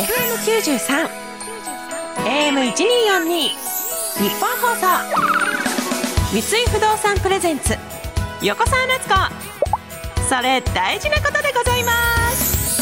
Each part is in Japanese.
FM93 AM1242 日本放送。三井不動産プレゼンツ横澤夏子。それ大事なことでございます。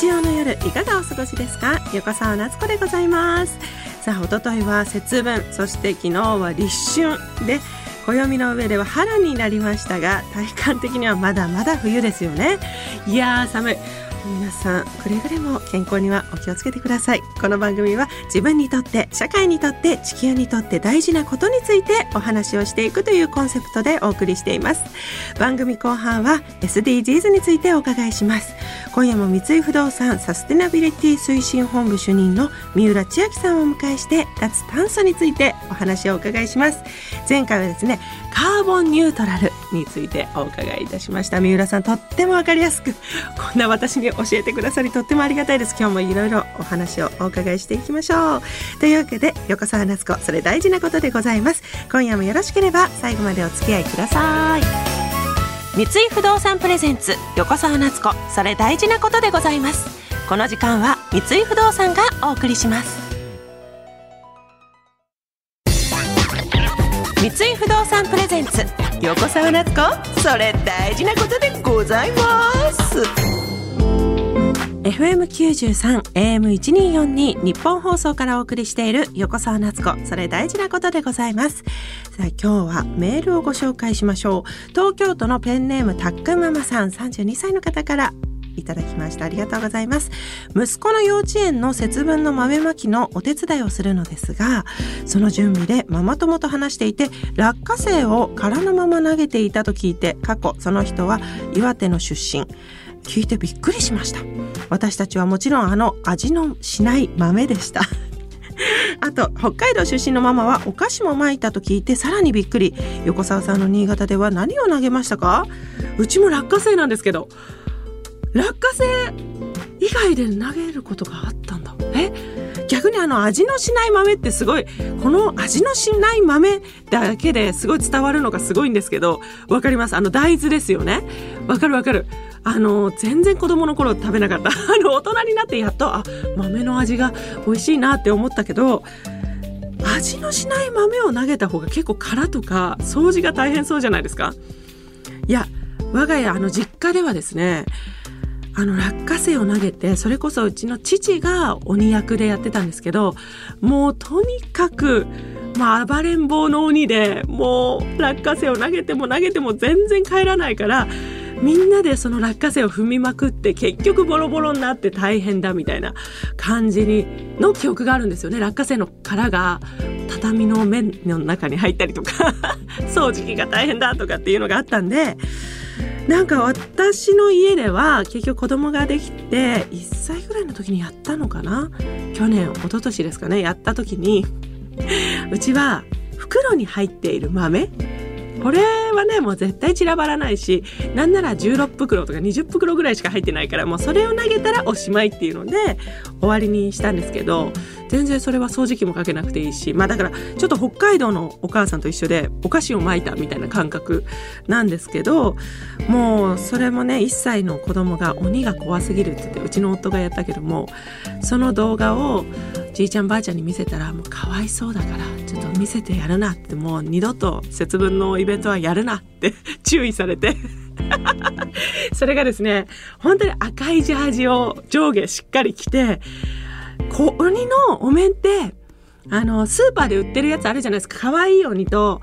日曜の夜いかがお過ごしですか？横澤夏子でございます。さあ一昨日は節分。そして昨日は立春で暦の上では春になりましたが体感的にはまだまだ冬ですよね。いやー寒い。皆さんくれぐれも健康にはお気をつけてください。この番組は自分にとって社会にとって地球にとって大事なことについてお話をしていくというコンセプトでお送りしています。番組後半は SDGs についてお伺いします。今夜も三井不動産サステナビリティ推進本部主任の三浦千秋さんをお迎えして脱炭素についてお話をお伺いします。前回はですねカーボンニュートラルについてお伺いいたしました。三浦さんとってもわかりやすくこんな私に教えてくださりとってもありがたいです。今日もいろいろお話をお伺いしていきましょう。というわけで横澤夏子それ大事なことでございます。今夜もよろしければ最後までお付き合いください。三井不動産プレゼンツ横澤夏子それ大事なことでございます。この時間は三井不動産がお送りします。不動産プレゼンツ横澤夏子。それ大事なことでございます。FM93 AM1242 日本放送からお送りしている横澤夏子。それ大事なことでございます。さあ今日はメールをご紹介しましょう。東京都のペンネームたっくんママさん。32歳の方から。いただきました。ありがとうございます。息子の幼稚園の節分の豆まきのお手伝いをするのですがその準備でママ友と話していて落花生を空のまま投げていたと聞いて過去その人は岩手の出身。聞いてびっくりしました。私たちはもちろんあの味のしない豆でした。あと北海道出身のママはお菓子もまいたと聞いてさらにびっくり。横澤さんの新潟では何を投げましたか？うちも落花生なんですけど。落花生以外で投げることがあったんだ。え？逆にあの味のしない豆ってすごいこの味のしない豆だけですごい伝わるのがすごいんですけどわかります？あの大豆ですよね。わかるわかる。あの全然子供の頃食べなかった。あの大人になってやっとあ豆の味が美味しいなって思ったけど味のしない豆を投げた方が結構殻とか掃除が大変そうじゃないですか。いや我が家あの実家ではですねあの落花生を投げてそれこそうちの父が鬼役でやってたんですけどもうとにかくまあ暴れん坊の鬼でもう落花生を投げても投げても全然帰らないからみんなでその落花生を踏みまくって結局ボロボロになって大変だみたいな感じにの記憶があるんですよね。落花生の殻が畳の面の中に入ったりとか 掃除機が大変だとかっていうのがあったんでなんか私の家では結局子供ができて1歳ぐらいの時にやったのかな？去年一昨年ですかね。やった時にうちは袋に入っている豆これはねもう絶対散らばらないしなんなら16袋とか20袋ぐらいしか入ってないからもうそれを投げたらおしまいっていうので終わりにしたんですけど全然それは掃除機もかけなくていいしまあだからちょっと北海道のお母さんと一緒でお菓子をまいたみたいな感覚なんですけどもうそれもね1歳の子供が鬼が怖すぎるって言ってうちの夫がやったけどもその動画をじいちゃんばあちゃんに見せたらもうかわいそうだからちょっと見せてやるな。ってもう二度と節分のイベントはやるなって 注意されて。それがですね本当に赤いジャージを上下しっかり着てこ鬼のお面ってあのスーパーで売ってるやつあるじゃないですか。かわいい鬼と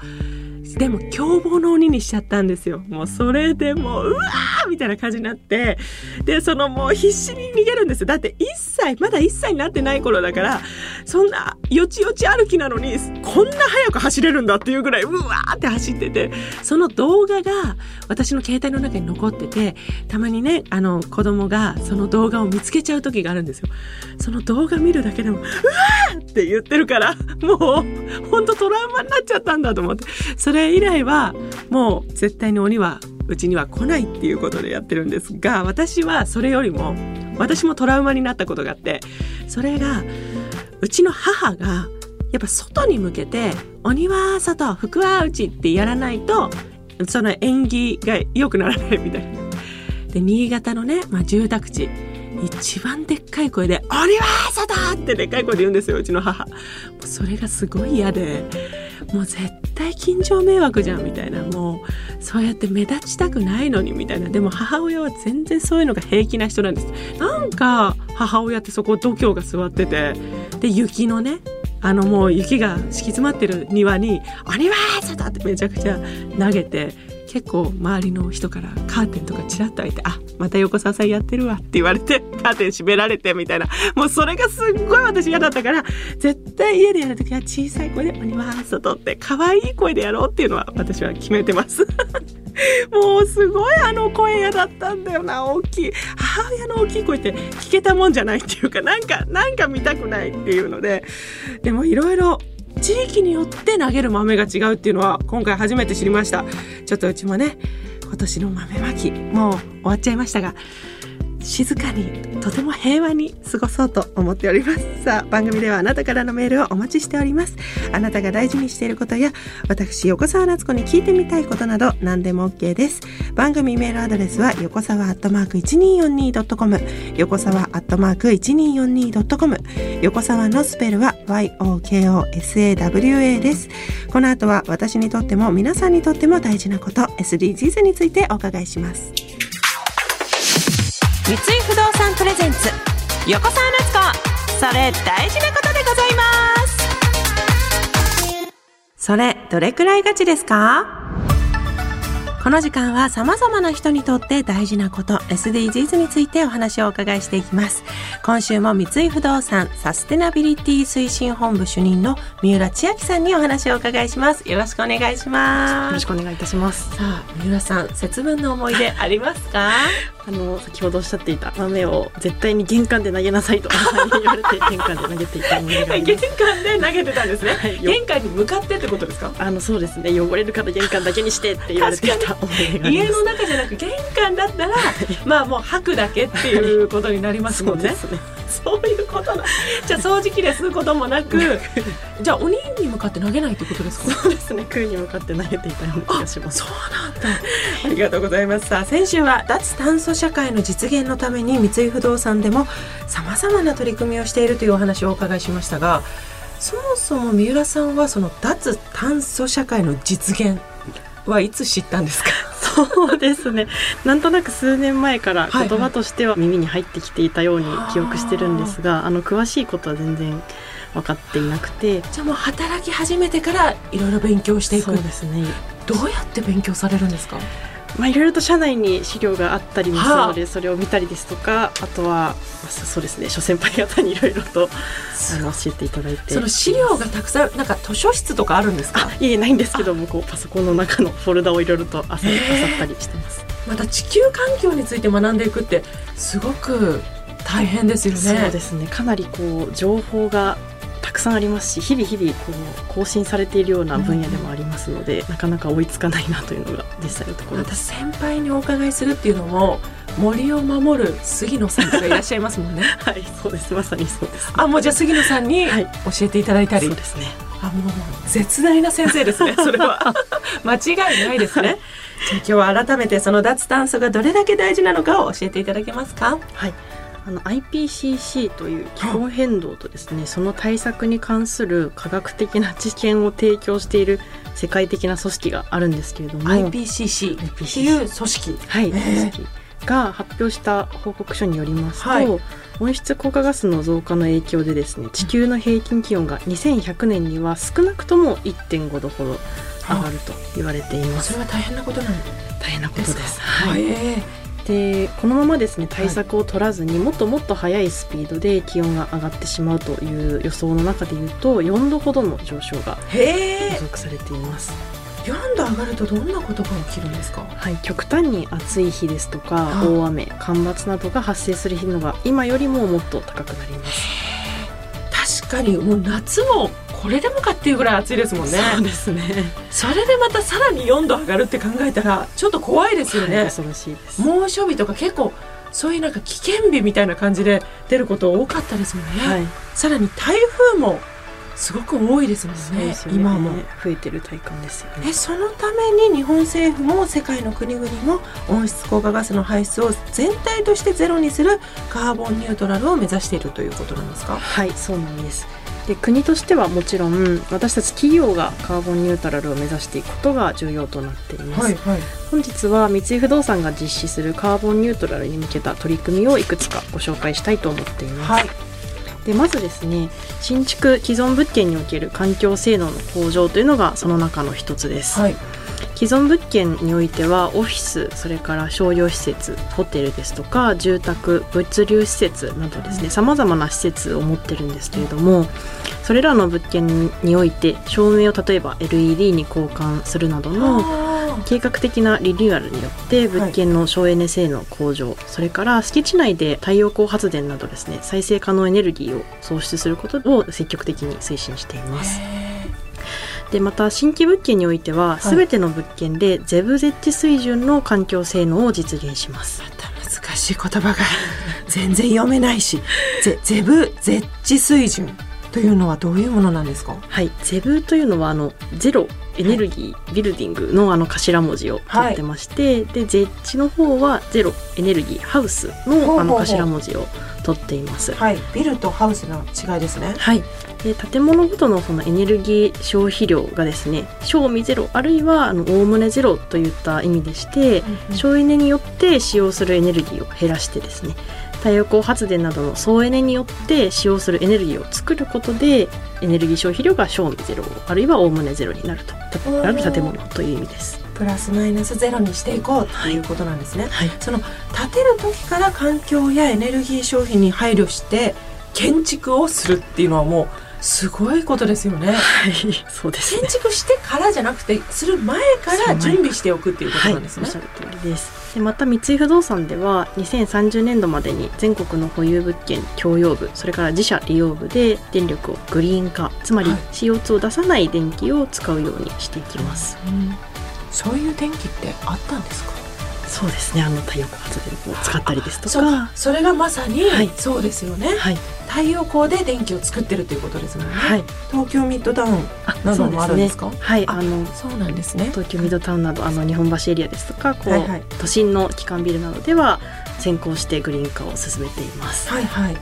でも凶暴の鬼にしちゃったんですよ。もうそれでもう、うわーみたいな感じになって、で、そのもう必死に逃げるんですよ。だって1歳、まだ1歳になってない頃だから、そんなよちよち歩きなのに、こんな速く走れるんだっていうぐらい、うわーって走ってて、その動画が私の携帯の中に残ってて、たまにね、あの子供がその動画を見つけちゃう時があるんですよ。その動画見るだけでも、うわーって言ってるから、もう、ほんとトラウマになっちゃったんだと思って。それ以来はもう絶対に鬼はうちには来ないっていうことでやってるんですが私はそれよりも私もトラウマになったことがあってそれがうちの母がやっぱ外に向けて「鬼は外福は内」ってやらないとその縁起が良くならないみたいな。で新潟のね、まあ、住宅地一番でっかい声で「オリバーサだ!」ってでっかい声で言うんですようちの母それがすごい嫌でもう絶対近所迷惑じゃんみたいな。もうそうやって目立ちたくないのにみたいな。でも母親は全然そういうのが平気な人なんです。なんか母親ってそこ度胸が座ってて。で雪のねあのもう雪が敷き詰まってる庭に「オリバーサだ!」ってめちゃくちゃ投げて結構周りの人からカーテンとかチラッと開いて「あまた横澤さんやってるわ」って言われて カーテン閉められてみたいなもうそれがすっごい私嫌だったから絶対家でやる時は小さい声で「お庭外」って可愛い声でやろうっていうのは私は決めてます。もうすごいあの声嫌だったんだよな大きい母親の大きい声って聞けたもんじゃないっていうかなんかなんか見たくないっていうのででもいろいろ地域によって投げる豆が違うっていうのは今回初めて知りました。ちょっとうちもね今年の豆まきもう終わっちゃいましたが静かにとても平和に過ごそうと思っております。さあ番組ではあなたからのメールをお待ちしております。あなたが大事にしていることや私横澤夏子に聞いてみたいことなど何でも OK です。番組メールアドレスは横澤アットマーク 1242.com 横澤アットマーク 1242.com 横澤のスペルは YOKOSAWA です。この後は私にとっても皆さんにとっても大事なこと SDGs についてお伺いします。三井不動産プレゼンツ横澤夏子。それ大事なことでございます。それどれくらいガチですか？この時間は様々な人にとって大事なこと SDGs についてお話をお伺いしていきます。今週も三井不動産サステナビリティ推進本部主任の三浦千秋さんにお話をお伺いします。よろしくお願いします。よろしくお願いいたします。さあ三浦さん節分の思い出ありますか？あの先ほどおっしゃっていた豆を絶対に玄関で投げなさいと言われて玄関で投げていた思い出があり玄ます。関で投げてたんですね、はい玄関に向かってってことですか？あのそうですね。汚れるから玄関だけにしてって言われていた思い出があります。家の中じゃなく玄関だったらまあもう吐くだけっていうことになりますもんね。そうですね そういうことな。じゃあ掃除機で吸うこともなく、じゃあ鬼に向かって投げないってことですか？そうですね空に向かって投げていたような気がしますそうなんだ。ありがとうございます。さあ先週は脱炭素社会の実現のために三井不動産でもさまざまな取り組みをしているというお話をお伺いしましたが、そもそも三浦さんはその脱炭素社会の実現はいつ知ったんですか？そうですね。なんとなく数年前からはい言葉としては耳に入ってきていたように記憶してるんですが、あの詳しいことは全然分かっていなくて。じゃあもう働き始めてからいろいろ勉強していく。そうですね。どうやって勉強されるんですか？まあ、いろいろと社内に資料があったりもするので、それを見たりですとかあとは、まあ、そそうですね諸先輩方にいろいろとあの教えていただいて。その資料がたくさんなんか図書室とかあるんですか？あいえないんですけどもこうパソコンの中のフォルダをいろいろとあさへーあさったりしてます、また地球環境について学んでいくってすごく大変ですよね。そうですね。かなりこう情報がたくさんありますし日々日々こう更新されているような分野でもありますので、なかなか追いつかないなというのが実際のところまたです。先輩にお伺いするっていうのも森を守る杉野さんとかいらっしゃいますもんね。はいそうです。まさにそうです、あもうじゃあ杉野さんにはい。教えていただいたり、そうですね。あもう絶大な先生ですねそれは。間違いないですね。じゃあ今日は改めてその脱炭素がどれだけ大事なのかを教えていただけますか？はい、あの IPCC という気候変動とですねその対策に関する科学的な知見を提供している世界的な組織があるんですけれども IPCC っていう組織。はい、え。ー組織が発表した報告書によりますと、はい。温室効果ガスの増加の影響でですね地球の平均気温が2100年には少なくとも1.5度ほど上がると言われています。それは大変なことなん大変なことでですはい。えでこのままですね対策を取らずにもっともっと速いスピードで気温が上がってしまうという予想の中でいうと4度ほどの上昇が予測されています、4度上がるとどんなことが起きるんですか？はい、極端に暑い日ですとかはい大雨干ばつなどが発生する頻度が今よりももっと高くなります、確かにもう夏もこれでもかっていうぐらい暑いですもんね。そうですね。それでまたさらに4度上がるって考えたらちょっと怖いですよね、はい恐ろしいです。猛暑日とか結構そういうなんか危険日みたいな感じで出ること多かったですもんね、はい。さらに台風もすごく多いですもんねね。今も。増えてる体感ですよね。えそのために日本政府も世界の国々も温室効果ガスの排出を全体としてゼロにするカーボンニュートラルを目指しているということなんですか？はいそうなんですで国としてはもちろん私たち企業がカーボンニュートラルを目指していくことが重要となっています、はい本日は三井不動産が実施するカーボンニュートラルに向けた取り組みをいくつかご紹介したいと思っています、はい。でまずですね新築既存物件における環境性能の向上というのがその中の一つです、はい既存物件においてはオフィスそれから商業施設ホテルですとか住宅物流施設などですねさまざまな施設を持ってるんですけれどもそれらの物件において照明を例えば LED に交換するなどのあ計画的なリニューアルによって物件の省エネ性能向上、それから敷地内で太陽光発電などですね再生可能エネルギーを創出することを積極的に推進していーます。へでまた新規物件においては、はい。全ての物件でゼブゼッチ水準の環境性能を実現します。ーまた難しい言葉が 全然読めないし。ゼゼブゼッチ水準というのはどういうものなんですか？はい、ゼブというのはあのゼロエネルギービルディングのあの頭文字を取ってまして、でゼッチの方はゼロエネルギーハウスのあの頭文字を取っています。はい。ビルとハウスの違いですね。はい、で建物ごとのそのエネルギー消費量がですね賞味ゼロあるいはおおむねゼロといった意味でして、省エネによって使用するエネルギーを減らしてですね太陽光発電などの総エネによって使用するエネルギーを作ることでエネルギー消費量が賞味ゼロあるいはおおむねゼロになると。建物という意味です。プラスマイナスゼロにしていこうということなんですね、はい、その建てる時から環境やエネルギー消費に配慮して建築をするっていうのはもうすごいことですよね。はい、そうですね。建。築してからじゃなくてする前から準備しておくっていうことなんですね、はい、おっしゃる通りです。でまた三井不動産では2030年度までに全国の保有物件共用部それから自社利用部で電力をグリーン化つまりはい。CO2 を出さない電気を使うようにしていきます、うん。そういう電気ってあったんですか？そうですね。あの太陽光発電を使ったりですとか。それがまさに、はい。そうですよね。はい。太陽光で電気を作ってるっていうことですもんね、はい。東京ミッドタウンあなどもあるんですか？あはい。あのそうなんですね。東京ミッドタウンなどあの日本橋エリアですとかこう、はいはい。都心の基幹ビルなどでは先行してグリーン化を進めていますはいはい。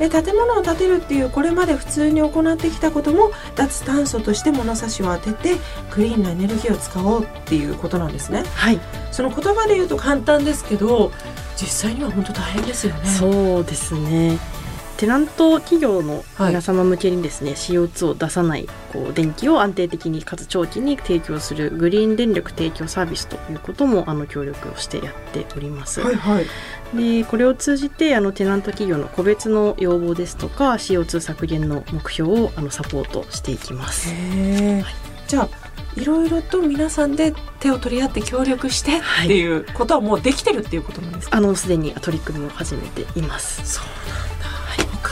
え建物を建てるっていうこれまで普通に行ってきたことも脱炭素として物差しを当ててクリーンなエネルギーを使おうっていうことなんですね。はいその言葉で言うと簡単ですけど実際には本当大変ですよね。そうですねテナント企業の皆様向けにですね、CO2 を出さないこう電気を安定的にかつ長期に提供するグリーン電力提供サービスということもあの協力をしてやっております。はいはい。でこれを通じてあのテナント企業の個別の要望ですとか CO2 削減の目標をあのサポートしていきます。へえ。じゃあいろいろと皆さんで手を取り合って協力してはいっていうことはもうできてるっていうことなんですか？あのすでに取り組みを始めています。そうなんだ。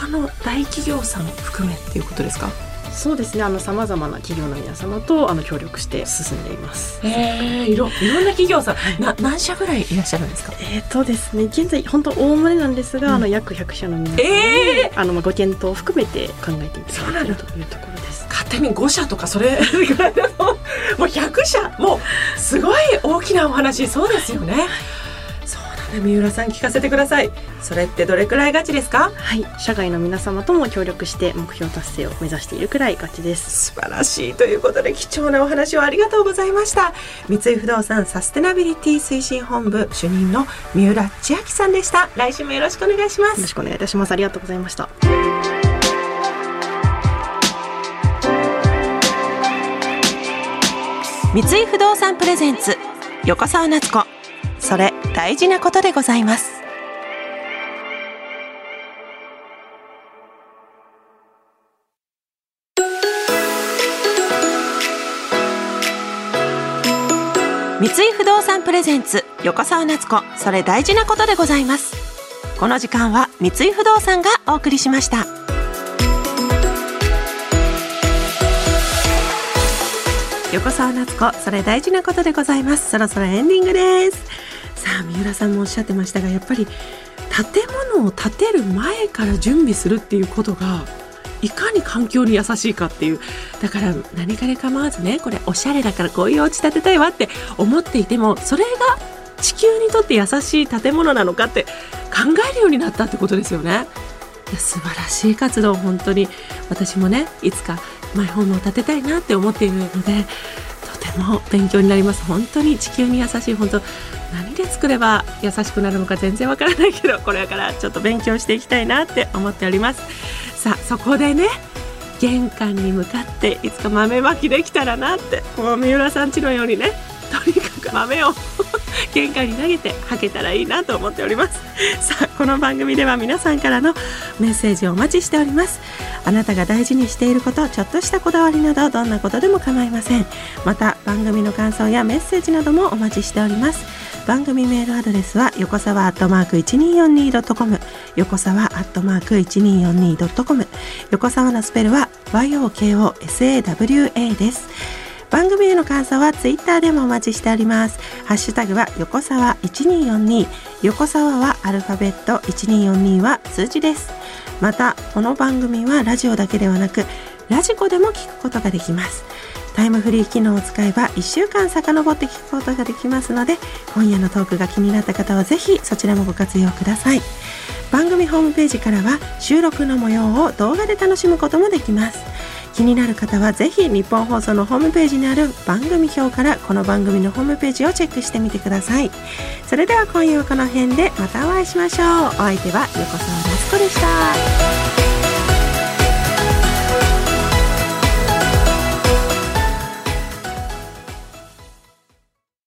他の大企業さん含めっていうことですか？そうですねあのさまざまな企業の皆様とあの協力して進んでいます。ええいろいろんな企業さん、な何社ぐらいいらっしゃるんですか？えーとですね、現在本当大盛りなんですが、うんあの約100社の皆さんに、えあのまあご検討を含めて考えていたそうなんだだいているというところです。勝手に5社とかそれぐらいだともう100社もうすごい大きなお話そうですよね。そうなんだ三浦さん聞かせてください。それってどれくらいガチですか？はい、社外の皆様とも協力して目標達成を目指しているくらいガチです。素晴らしいということで貴重なお話をありがとうございました三井不動産サステナビリティ推進本部主任の三浦千秋さんでした来週もよろしくお願いしますよろしくお願いいたします。ありがとうございました。三井不動産プレゼンツ横澤夏子それ大事なことでございます。三井不動産プレゼンツ横澤夏子それ大事なことでございます。この時間は三井不動産がお送りしました。横澤夏子それ大事なことでございます。そろそろエンディングです。さあ三浦さんもおっしゃってましたがやっぱり建物を建てる前から準備するっていうことがいかに環境に優しいかっていうだから何かに構わずねこれおしゃれだからこういうお家建てたいわって思っていてもそれが地球にとって優しい建物なのかって考えるようになったってことですよね。素晴らしい活動本当に私もねいつかマイホームを建てたいなって思っているのでとても勉強になります本当に地球に優しい本当何で作れば優しくなるのか全然わからないけどこれからちょっと勉強していきたいなって思っております。さあそこでね玄関に向かっていつか豆まきできたらなってもう三浦さんちのようにねとにかく豆を玄関に投げて履けたらいいなと思っております。さあこの番組では皆さんからのメッセージをお待ちしております。あなたが大事にしていることちょっとしたこだわりなどどんなことでも構いません。また番組の感想やメッセージなどもお待ちしております。番組メールアドレスは横沢アットマーク 1242.com 横沢アットマーク 1242.com 横沢のスペルは YOKOSAWA です。番組への感想はツイッターでもお待ちしております。ハッシュタグは横沢1242横沢はアルファベット1242は数字です。またこの番組はラジオだけではなくラジコでも聞くことができます。タイムフリー機能を使えば1週間遡って聞くことができますので今夜のトークが気になった方はぜひそちらもご活用ください。番組ホームページからは収録の模様を動画で楽しむこともできます。気になる方はぜひ日本放送のホームページにある番組表からこの番組のホームページをチェックしてみてください。それでは今夜はこの辺でまたお会いしましょう。お相手は横澤夏子でした。